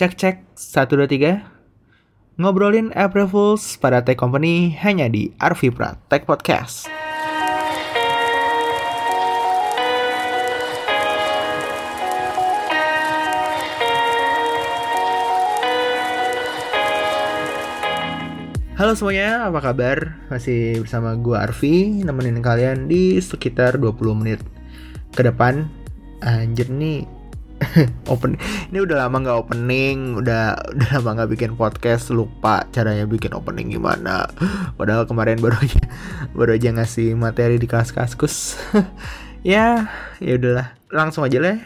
Cek cek 1 2 3. Ngobrolin April Fools pada Tech Company hanya di Arvipra Tech Podcast. Halo semuanya, apa kabar? Masih bersama gua Arvi, nemenin kalian di sekitar 20 menit ke depan. Anjir nih open ini udah lama nggak opening udah udah lama nggak bikin podcast lupa caranya bikin opening gimana. Padahal kemarin baru aja baru aja ngasih materi di kelas kaskus ya ya udahlah. Langsung aja lah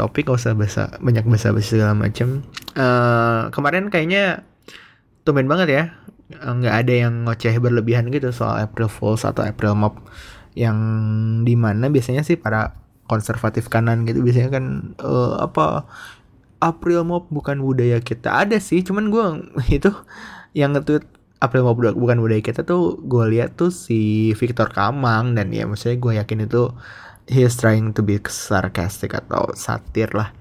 topik gak usah bahasa banyak bahasa bahasa segala macem. Uh, kemarin kayaknya tumben banget ya. Nggak ada yang ngoceh berlebihan gitu soal April Fools atau April Mop yang di mana biasanya sih para konservatif kanan gitu. Biasanya kan uh, apa April Mop bukan budaya kita. Ada sih cuman gue itu yang nge-tweet April Mop bukan budaya kita tuh gue lihat tuh si Victor Kamang dan ya maksudnya gue yakin itu he is trying to be sarcastic atau satir lah.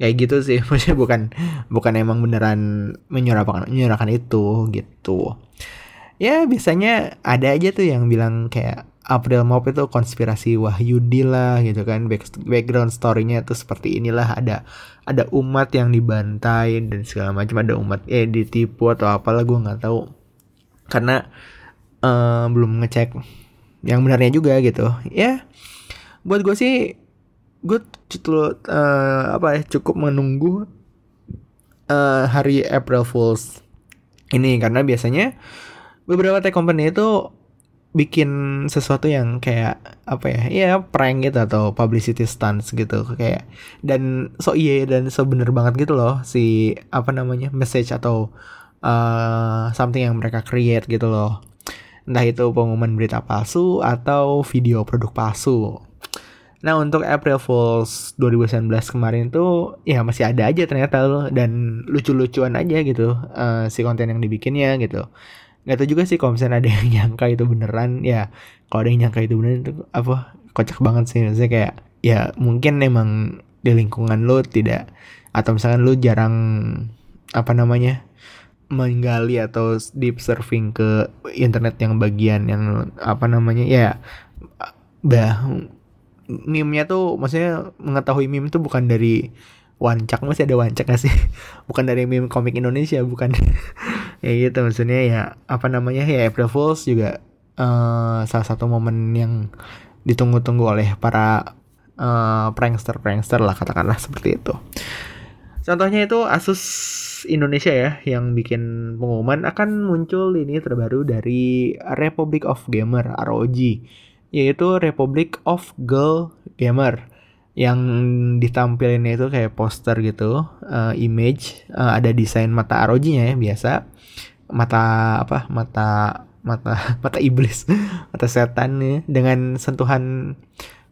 Kayak gitu sih maksudnya bukan bukan emang beneran menyuarakan menyuarakan itu gitu. Ya biasanya ada aja tuh yang bilang kayak April Mop itu konspirasi Wahyudi lah gitu kan. Back, background storynya tuh seperti inilah. Ada ada umat yang dibantai dan segala macam. Ada umat eh ditipu atau apalah gue nggak tahu. Karena uh, belum ngecek yang benarnya juga gitu. Ya buat gue sih gue cukup uh, apa ya cukup menunggu uh, hari April Fools ini. Karena biasanya beberapa tech company itu bikin sesuatu yang kayak apa ya ya prank gitu atau publicity stunts gitu kayak dan so iya dan so bener banget gitu loh si apa namanya message atau uh, something yang mereka create gitu loh. Entah itu pengumuman berita palsu atau video produk palsu. Nah untuk April Fools 2019 kemarin tuh ya masih ada aja ternyata loh dan lucu-lucuan aja gitu uh, si konten yang dibikinnya gitu nggak tahu juga sih kalau misalnya ada yang nyangka itu beneran ya kalau ada yang nyangka itu beneran itu apa kocak banget sih. Maksudnya kayak ya mungkin emang di lingkungan lo tidak atau misalkan lo jarang apa namanya menggali atau deep surfing ke internet yang bagian yang apa namanya ya bah meme-nya tuh maksudnya mengetahui meme tuh bukan dari wancak. Masih ada wancak gak sih? Bukan dari meme komik Indonesia bukan ya gitu maksudnya ya apa namanya ya April Fools juga uh, salah satu momen yang ditunggu-tunggu oleh para uh, prankster prankster lah katakanlah seperti itu. Contohnya itu Asus Indonesia ya yang bikin pengumuman akan muncul ini terbaru dari Republic of Gamer ROG yaitu Republic of Girl Gamer yang ditampilin itu kayak poster gitu uh, image uh, ada desain mata ROG-nya ya biasa. Mata apa? Mata mata mata iblis mata setan nih dengan sentuhan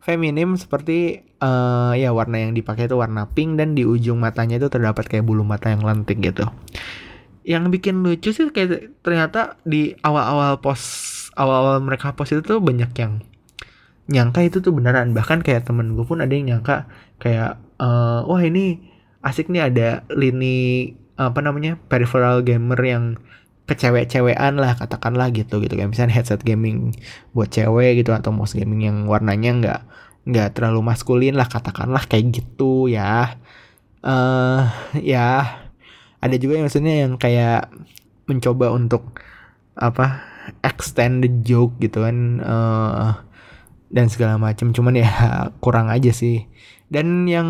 feminim seperti uh, ya warna yang dipakai itu warna pink dan di ujung matanya itu terdapat kayak bulu mata yang lentik gitu. Yang bikin lucu sih kayak ternyata di awal-awal post awal-awal mereka post itu tuh banyak yang nyangka itu tuh beneran. Bahkan kayak temen gue pun ada yang nyangka kayak uh, wah ini asik nih ada lini apa namanya peripheral gamer yang kecewek-cewekan lah katakanlah gitu gitu. Kayak misalnya headset gaming buat cewek gitu atau mouse gaming yang warnanya nggak nggak terlalu maskulin lah katakanlah kayak gitu ya. Uh, ya ada juga yang maksudnya yang kayak mencoba untuk apa extend the joke gitu kan. Uh, dan segala macam cuman ya kurang aja sih. Dan yang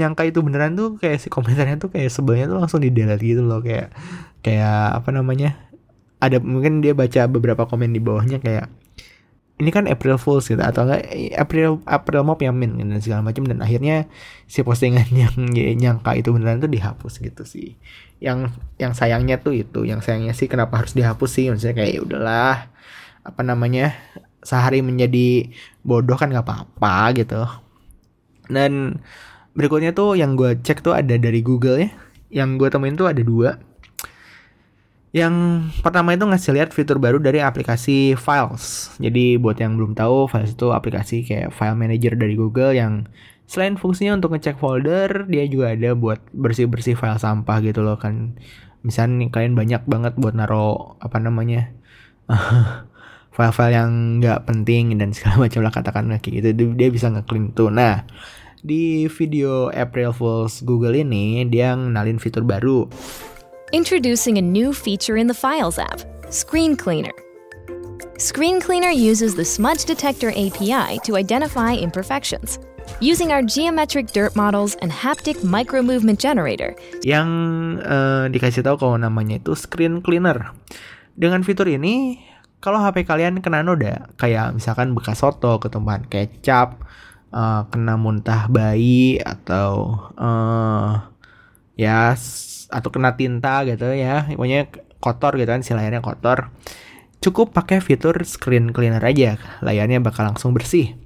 nyangka itu beneran tuh kayak si komentarnya tuh kayak sebelnya tuh langsung di delete gitu loh. Kayak kayak apa namanya? Ada mungkin dia baca beberapa komen di bawahnya kayak ini kan April Fools gitu. Atau enggak April April Mop yang min dan segala macam dan akhirnya si postingan yang nyangka itu beneran tuh dihapus gitu sih. Yang yang sayangnya tuh itu. Yang sayangnya sih kenapa harus dihapus sih? Maksudnya kayak ya udahlah apa namanya sehari menjadi bodoh kan nggak apa-apa gitu dan berikutnya tuh yang gue cek tuh ada dari Google ya yang gue temuin tuh ada dua yang pertama itu ngasih lihat fitur baru dari aplikasi Files. Jadi buat yang belum tahu, Files itu aplikasi kayak file manager dari Google yang Selain fungsinya untuk ngecek folder, dia juga ada buat bersih-bersih file sampah gitu loh kan. Misalnya kalian banyak banget buat naro apa namanya file-file yang nggak penting dan segala macam lah katakanlah kayak gitu. Dia bisa nge-clean tuh. Nah, di video April Fools Google ini dia ngenalin fitur baru. Introducing a new feature in the Files app, Screen Cleaner. Screen Cleaner uses the Smudge Detector API to identify imperfections. Using our geometric dirt models and haptic micro movement generator, yang uh, dikasih tahu kalau namanya itu screen cleaner. Dengan fitur ini, kalau HP kalian kena noda, kayak misalkan bekas soto, ketumpahan kecap, uh, kena muntah bayi atau uh, ya atau kena tinta gitu ya, pokoknya kotor gitu kan, si layarnya kotor. Cukup pakai fitur screen cleaner aja, layarnya bakal langsung bersih.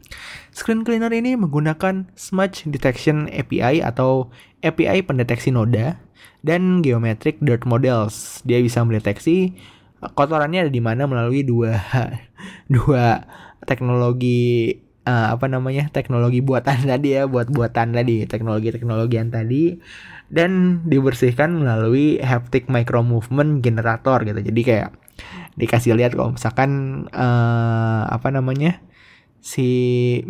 Screen Cleaner ini menggunakan Smudge Detection API atau API pendeteksi noda dan Geometric Dirt Models. Dia bisa mendeteksi kotorannya ada di mana melalui dua dua teknologi uh, apa namanya teknologi buatan tadi ya buat buatan tadi teknologi teknologi yang tadi dan dibersihkan melalui haptic micro movement generator gitu jadi kayak dikasih lihat kalau misalkan uh, apa namanya si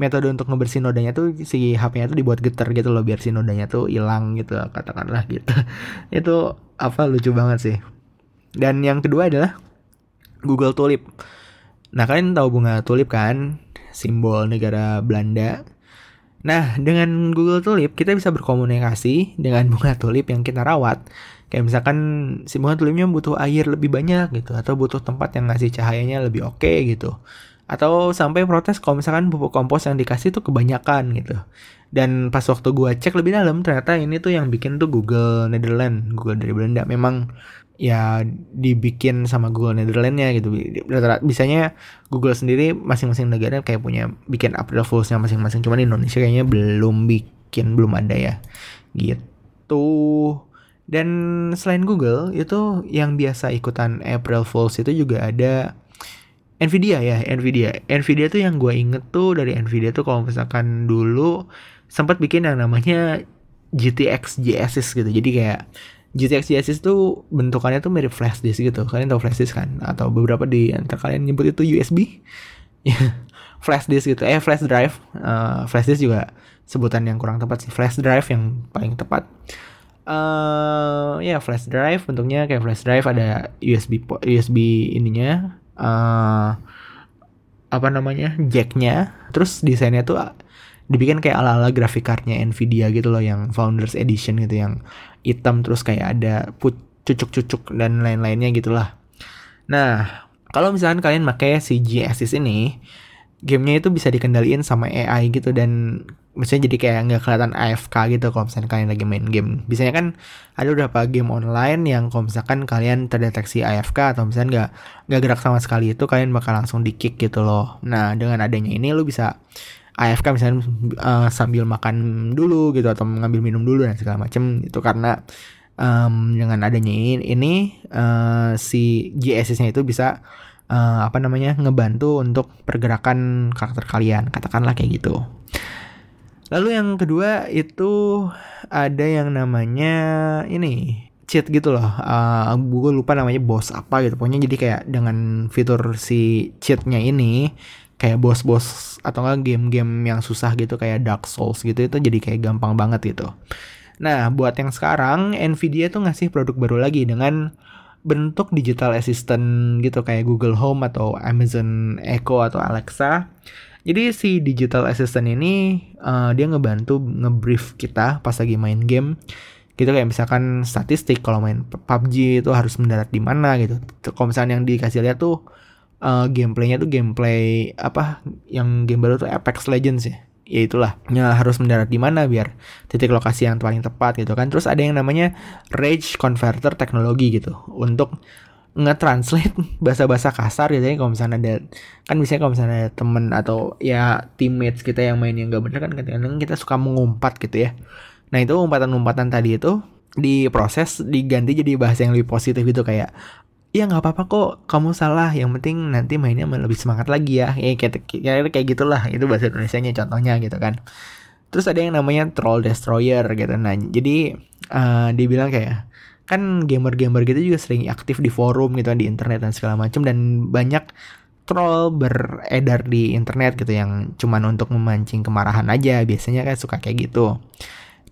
metode untuk ngebersihin nodanya tuh si HP-nya tuh dibuat getar gitu loh biar si nodanya tuh hilang gitu katakanlah gitu. itu apa lucu banget sih. Dan yang kedua adalah Google Tulip. Nah, kalian tahu bunga tulip kan? Simbol negara Belanda. Nah, dengan Google Tulip kita bisa berkomunikasi dengan bunga tulip yang kita rawat. Kayak misalkan si bunga tulipnya butuh air lebih banyak gitu atau butuh tempat yang ngasih cahayanya lebih oke okay, gitu atau sampai protes kalau misalkan pupuk kompos yang dikasih tuh kebanyakan gitu dan pas waktu gue cek lebih dalam ternyata ini tuh yang bikin tuh Google Netherlands Google dari Belanda memang ya dibikin sama Google Netherlandsnya gitu bisanya Google sendiri masing-masing negara kayak punya bikin April Fools-nya masing-masing cuman Indonesia kayaknya belum bikin belum ada ya gitu dan selain Google itu yang biasa ikutan April Fools itu juga ada Nvidia ya, Nvidia. Nvidia tuh yang gue inget tuh dari Nvidia tuh kalau misalkan dulu sempat bikin yang namanya GTX GSS gitu. Jadi kayak GTX GSS tuh bentukannya tuh mirip flash disk gitu. Kalian tahu flash disk kan? Atau beberapa di antara kalian nyebut itu USB? flash disk gitu. Eh flash drive. Uh, flash disk juga sebutan yang kurang tepat sih. Flash drive yang paling tepat. Uh, ya yeah, flash drive bentuknya kayak flash drive ada USB USB ininya uh, apa namanya jacknya terus desainnya tuh dibikin kayak ala-ala grafik cardnya Nvidia gitu loh yang Founders Edition gitu yang hitam terus kayak ada put cucuk-cucuk dan lain-lainnya gitulah. Nah, kalau misalkan kalian pakai si GSS ini, gamenya itu bisa dikendaliin sama AI gitu dan misalnya jadi kayak nggak kelihatan AFK gitu kalau misalnya kalian lagi main game. Biasanya kan ada beberapa game online yang kalau misalkan kalian terdeteksi AFK atau misalnya nggak nggak gerak sama sekali itu kalian bakal langsung di kick gitu loh. Nah dengan adanya ini lo bisa AFK misalnya uh, sambil makan dulu gitu atau mengambil minum dulu dan segala macem itu karena um, dengan adanya ini, ini uh, si GSS-nya itu bisa uh, apa namanya ngebantu untuk pergerakan karakter kalian. Katakanlah kayak gitu. Lalu yang kedua itu ada yang namanya ini cheat gitu loh. Uh, gue lupa namanya bos apa gitu. Pokoknya jadi kayak dengan fitur si cheatnya ini kayak bos-bos atau enggak game-game yang susah gitu kayak Dark Souls gitu itu jadi kayak gampang banget gitu. Nah, buat yang sekarang Nvidia tuh ngasih produk baru lagi dengan bentuk digital assistant gitu kayak Google Home atau Amazon Echo atau Alexa. Jadi si digital assistant ini uh, dia ngebantu ngebrief kita pas lagi main game. Gitu kayak misalkan statistik kalau main PUBG itu harus mendarat di mana gitu. Kalau misalnya yang dikasih lihat tuh uh, gameplaynya tuh gameplay apa yang game baru tuh Apex Legends ya. Ya itulah. Ya harus mendarat di mana biar titik lokasi yang paling tepat gitu kan. Terus ada yang namanya rage converter teknologi gitu. Untuk nge-translate bahasa-bahasa kasar gitu ya. Kalau misalnya ada kan biasanya kalau misalnya ada temen atau ya teammates kita yang main yang gak bener kan kadang-kadang kita suka mengumpat gitu ya. Nah itu umpatan-umpatan tadi itu diproses diganti jadi bahasa yang lebih positif gitu. Kayak ya nggak apa-apa kok kamu salah. Yang penting nanti mainnya lebih semangat lagi ya. Ya kayak kayak, gitulah. Itu bahasa Indonesia nya contohnya gitu kan. Terus ada yang namanya troll destroyer gitu. Nah jadi uh, dia bilang kayak kan gamer-gamer gitu juga sering aktif di forum gitu kan di internet dan segala macam dan banyak troll beredar di internet gitu yang cuman untuk memancing kemarahan aja. Biasanya kan suka kayak gitu.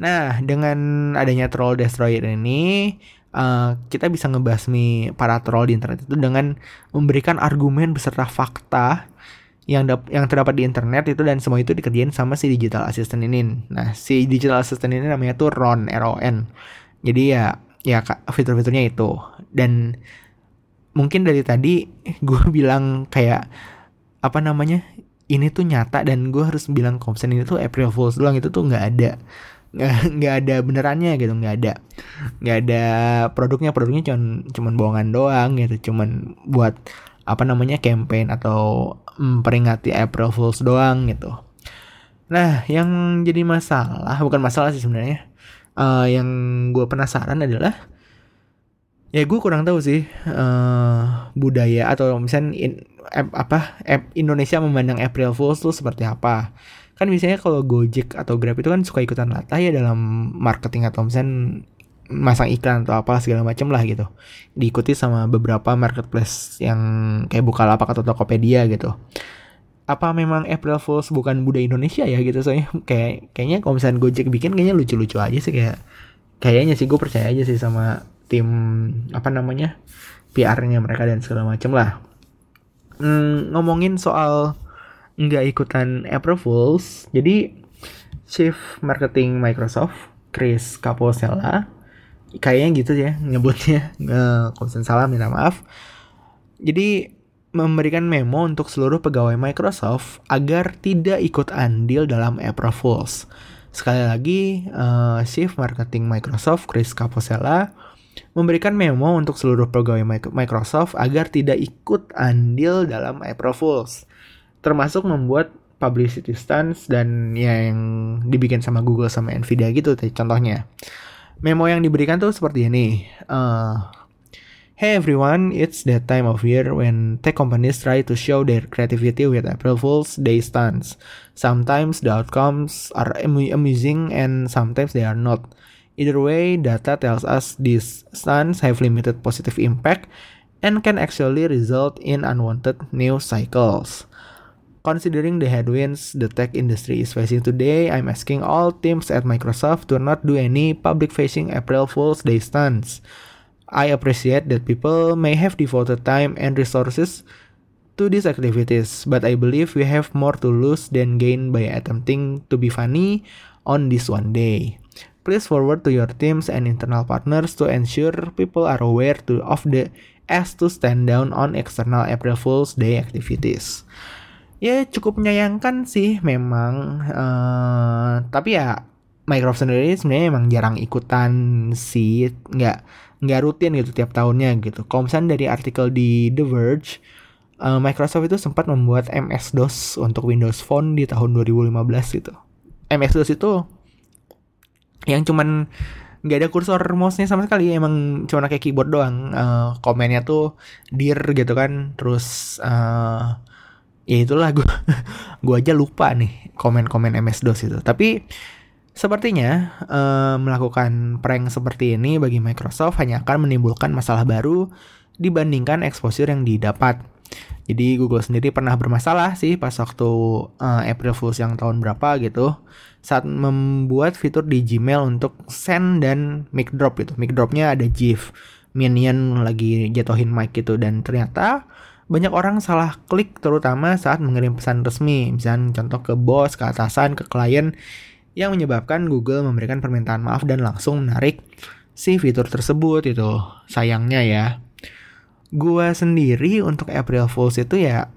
Nah dengan adanya troll destroyer ini uh, kita bisa ngebasmi para troll di internet itu dengan memberikan argumen beserta fakta yang yang terdapat di internet itu dan semua itu dikerjain sama si digital assistant ini. Nah, si digital assistant ini namanya tuh Ron, R-O-N. Jadi ya ya fitur-fiturnya itu dan mungkin dari tadi gue bilang kayak apa namanya ini tuh nyata dan gue harus bilang komsen ini tuh April Fools doang itu tuh nggak ada nggak ada benerannya gitu nggak ada nggak ada produknya. Produknya cuman cuman bohongan doang gitu. Cuman buat apa namanya campaign atau memperingati April Fools doang gitu. Nah yang jadi masalah bukan masalah sih sebenarnya. Uh, yang gue penasaran adalah ya gue kurang tahu sih uh, budaya atau misalnya in, ap, apa ap, Indonesia memandang April Fools tuh seperti apa kan misalnya kalau Gojek atau Grab itu kan suka ikutan latah ya dalam marketing atau misalnya masang iklan atau apa segala macam lah gitu. Diikuti sama beberapa marketplace yang kayak Bukalapak atau Tokopedia gitu. Apa memang April Fools bukan budaya Indonesia ya gitu? Soalnya kayak kayaknya kalau misalnya Gojek bikin kayaknya lucu-lucu aja sih. Kayak kayaknya sih gue percaya aja sih sama tim apa namanya PR-nya mereka dan segala macam lah. Hmm, ngomongin soal nggak ikutan April Fools jadi Chief Marketing Microsoft Chris Caposella kayaknya gitu ya nyebutnya uh, salah minta maaf jadi memberikan memo untuk seluruh pegawai Microsoft agar tidak ikut andil dalam April Fools. Sekali lagi, uh, Chief Marketing Microsoft Chris Caposella memberikan memo untuk seluruh pegawai Microsoft agar tidak ikut andil dalam April Fools, termasuk membuat publicity stunts dan ya yang dibikin sama Google sama Nvidia gitu contohnya. Memo yang diberikan tuh seperti ini. Uh, Hey everyone, it's that time of year when tech companies try to show their creativity with April Fool's Day stunts. Sometimes the outcomes are amusing and sometimes they are not. Either way, data tells us these stunts have limited positive impact and can actually result in unwanted news cycles. Considering the headwinds the tech industry is facing today, I'm asking all teams at Microsoft to not do any public facing April Fool's Day stunts. I appreciate that people may have devoted time and resources to these activities, but I believe we have more to lose than gain by attempting to be funny on this one day. Please forward to your teams and internal partners to ensure people are aware to, of the as to stand down on external April Fool's Day activities. Ya cukup menyayangkan sih memang, uh, tapi ya Microsoft sendiri sebenarnya emang jarang ikutan sih, nggak nggak rutin gitu tiap tahunnya gitu. Misalnya dari artikel di The Verge, uh, Microsoft itu sempat membuat MS-DOS untuk Windows Phone di tahun 2015 gitu. MS-DOS itu yang cuman nggak ada kursor mouse-nya sama sekali emang cuma kayak keyboard doang uh, komennya tuh dir gitu kan terus uh, ya itulah gue gue aja lupa nih komen-komen MS DOS itu tapi Sepertinya uh, melakukan prank seperti ini bagi Microsoft hanya akan menimbulkan masalah baru dibandingkan exposure yang didapat. Jadi Google sendiri pernah bermasalah sih pas waktu uh, April Fools yang tahun berapa gitu saat membuat fitur di Gmail untuk send dan mic drop gitu. Mic dropnya ada GIF minion lagi jatuhin mic gitu dan ternyata banyak orang salah klik terutama saat mengirim pesan resmi misalnya contoh ke bos, ke atasan, ke klien yang menyebabkan Google memberikan permintaan maaf dan langsung menarik si fitur tersebut itu. Sayangnya ya. Gua sendiri untuk April Fools itu ya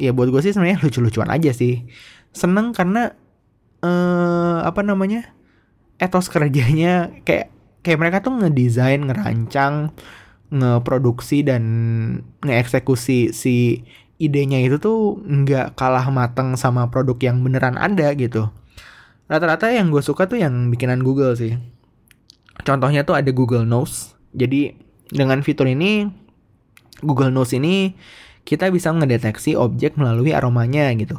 ya buat gue sih sebenarnya lucu-lucuan aja sih. Seneng karena eh apa namanya? etos kerjanya kayak kayak mereka tuh ngedesain, ngerancang, ngeproduksi dan ngeeksekusi si idenya itu tuh nggak kalah mateng sama produk yang beneran ada gitu. Rata-rata yang gue suka tuh yang bikinan Google sih. Contohnya tuh ada Google Nose. Jadi dengan fitur ini Google Nose ini kita bisa mendeteksi objek melalui aromanya gitu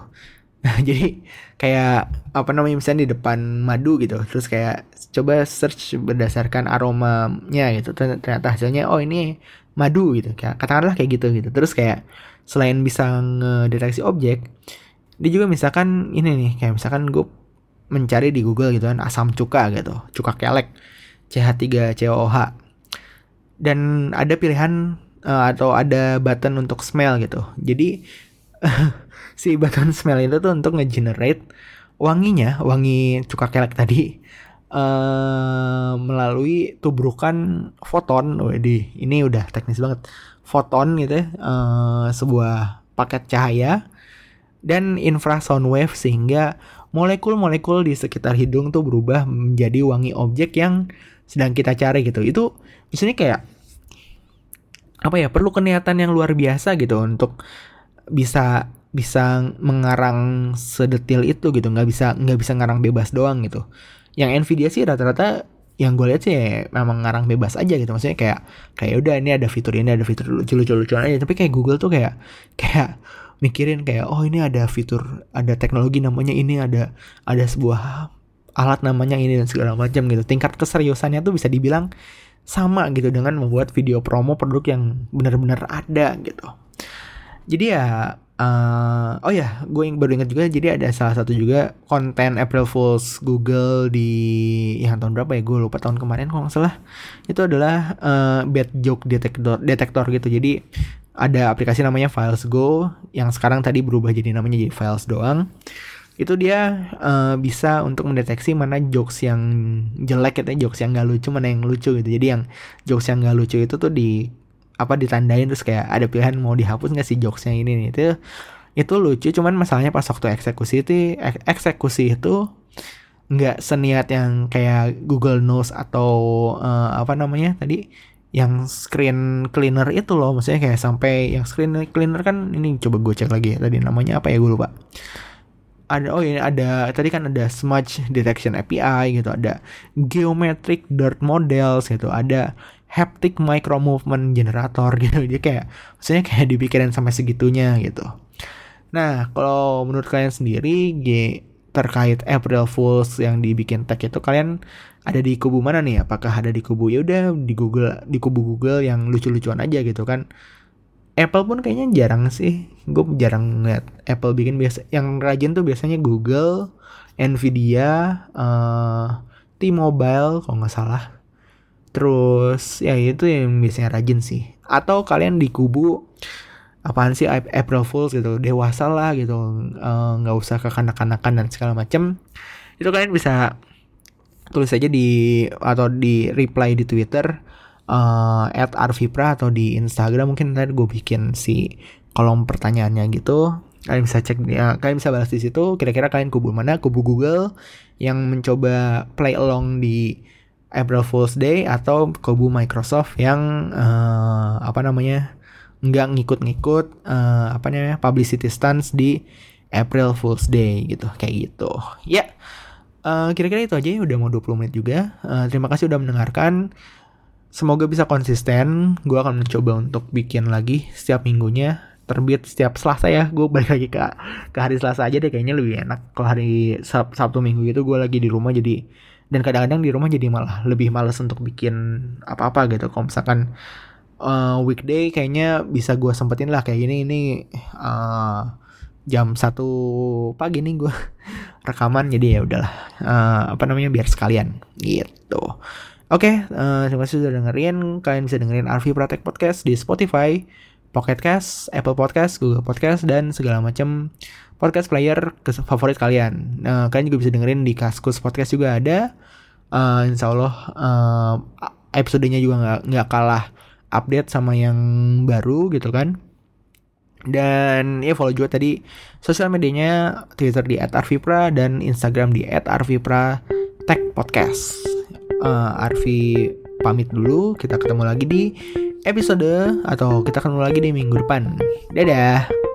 jadi kayak apa namanya misalnya di depan madu gitu terus kayak coba search berdasarkan aromanya gitu ternyata hasilnya oh ini madu gitu kayak katakanlah kayak gitu gitu. Terus kayak selain bisa ngedeteksi objek dia juga misalkan ini nih kayak misalkan gue mencari di Google gitu kan asam cuka gitu cuka kelek CH3COH dan ada pilihan uh, atau ada button untuk smell gitu. Jadi si button smell itu tuh untuk ngegenerate wanginya, wangi cuka kelek tadi uh, melalui tubrukan foton. di ini udah teknis banget. Foton gitu ya, uh, sebuah paket cahaya dan infrasound wave sehingga molekul-molekul di sekitar hidung tuh berubah menjadi wangi objek yang sedang kita cari gitu. Itu misalnya kayak apa ya perlu keniatan yang luar biasa gitu untuk bisa bisa mengarang sedetil itu gitu. Nggak bisa nggak bisa ngarang bebas doang gitu. Yang Nvidia sih rata-rata yang gue lihat sih ya, memang ngarang bebas aja gitu. Maksudnya kayak kayak udah ini ada fitur ini ada fitur lucu-lucu aja. Tapi kayak Google tuh kayak kayak mikirin kayak oh ini ada fitur ada teknologi namanya ini ada ada sebuah alat namanya ini dan segala macam gitu. Tingkat keseriusannya tuh bisa dibilang sama gitu dengan membuat video promo produk yang benar-benar ada gitu. Jadi ya Uh, oh ya, gue yang baru ingat juga. Jadi ada salah satu juga konten April Fools Google di yang tahun berapa ya? Gue lupa tahun kemarin kalau nggak salah. Itu adalah uh, bad joke detector, detektor gitu. Jadi ada aplikasi namanya Files Go yang sekarang tadi berubah jadi namanya jadi Files doang. Itu dia uh, bisa untuk mendeteksi mana jokes yang jelek gitu, jokes yang gak lucu, mana yang lucu gitu. Jadi yang jokes yang gak lucu itu tuh di apa ditandain terus kayak ada pilihan mau dihapus nggak sih jokesnya ini nih itu itu lucu cuman masalahnya pas waktu eksekusi itu eksekusi itu nggak seniat yang kayak Google Notes atau uh, apa namanya tadi yang screen cleaner itu loh. Maksudnya kayak sampai yang screen cleaner kan ini coba gue cek lagi ya, tadi namanya apa ya gue lupa. Ada oh ini ada tadi kan ada smudge detection API gitu ada geometric dirt models gitu ada haptic micro movement generator gitu. Dia kayak maksudnya kayak dipikirin sampai segitunya gitu. Nah kalau menurut kalian sendiri G terkait April Fools yang dibikin tag itu kalian ada di kubu mana nih? Apakah ada di kubu ya udah di Google di kubu Google yang lucu-lucuan aja gitu kan. Apple pun kayaknya jarang sih. Gue jarang ngeliat Apple bikin biasa yang rajin tuh biasanya Google Nvidia uh, T-Mobile kalau nggak salah Terus ya itu yang biasanya rajin sih. Atau kalian di kubu apaan sih April Fools gitu dewasa lah gitu eh, nggak uh, usah kekanak-kanakan dan segala macem. Itu kalian bisa tulis aja di atau di reply di Twitter uh, at arvipra atau di Instagram. Mungkin nanti gue bikin si kolom pertanyaannya gitu. Kalian bisa cek ya kalian bisa balas di situ. Kira-kira kalian kubu mana? Kubu Google yang mencoba play along di April Fool's Day atau kubu Microsoft yang uh, apa namanya nggak ngikut-ngikut uh, apa namanya publicity stance di April Fool's Day gitu kayak gitu. Ya yeah. uh, kira-kira itu aja ya udah mau 20 menit juga. Uh, terima kasih udah mendengarkan. Semoga bisa konsisten. Gue akan mencoba untuk bikin lagi setiap minggunya. Terbit setiap Selasa ya gue balik lagi ke ke hari Selasa aja deh kayaknya lebih enak. Kalau hari Sab Sabtu Minggu itu gue lagi di rumah jadi dan kadang-kadang di rumah jadi malah lebih males untuk bikin apa-apa gitu. Kalau misalkan uh, weekday kayaknya bisa gue sempetin lah kayak gini ini uh, jam satu pagi nih gue rekaman. Jadi ya udahlah uh, apa namanya biar sekalian gitu. Oke okay, uh, terima kasih sudah dengerin. Kalian bisa dengerin Arvi Pratek Podcast di Spotify Pocket Cast, Apple Podcast, Google Podcast, dan segala macam podcast player favorit kalian. Nah, kalian juga bisa dengerin di Kaskus Podcast juga ada. Uh, insya Allah uh, episodenya juga nggak kalah update sama yang baru gitu kan. Dan ya follow juga tadi sosial medianya Twitter di @arvipra dan Instagram di @arvipra Tech Podcast. Uh, Arvi pamit dulu, kita ketemu lagi di episode atau kita ketemu lagi di minggu depan. Dadah.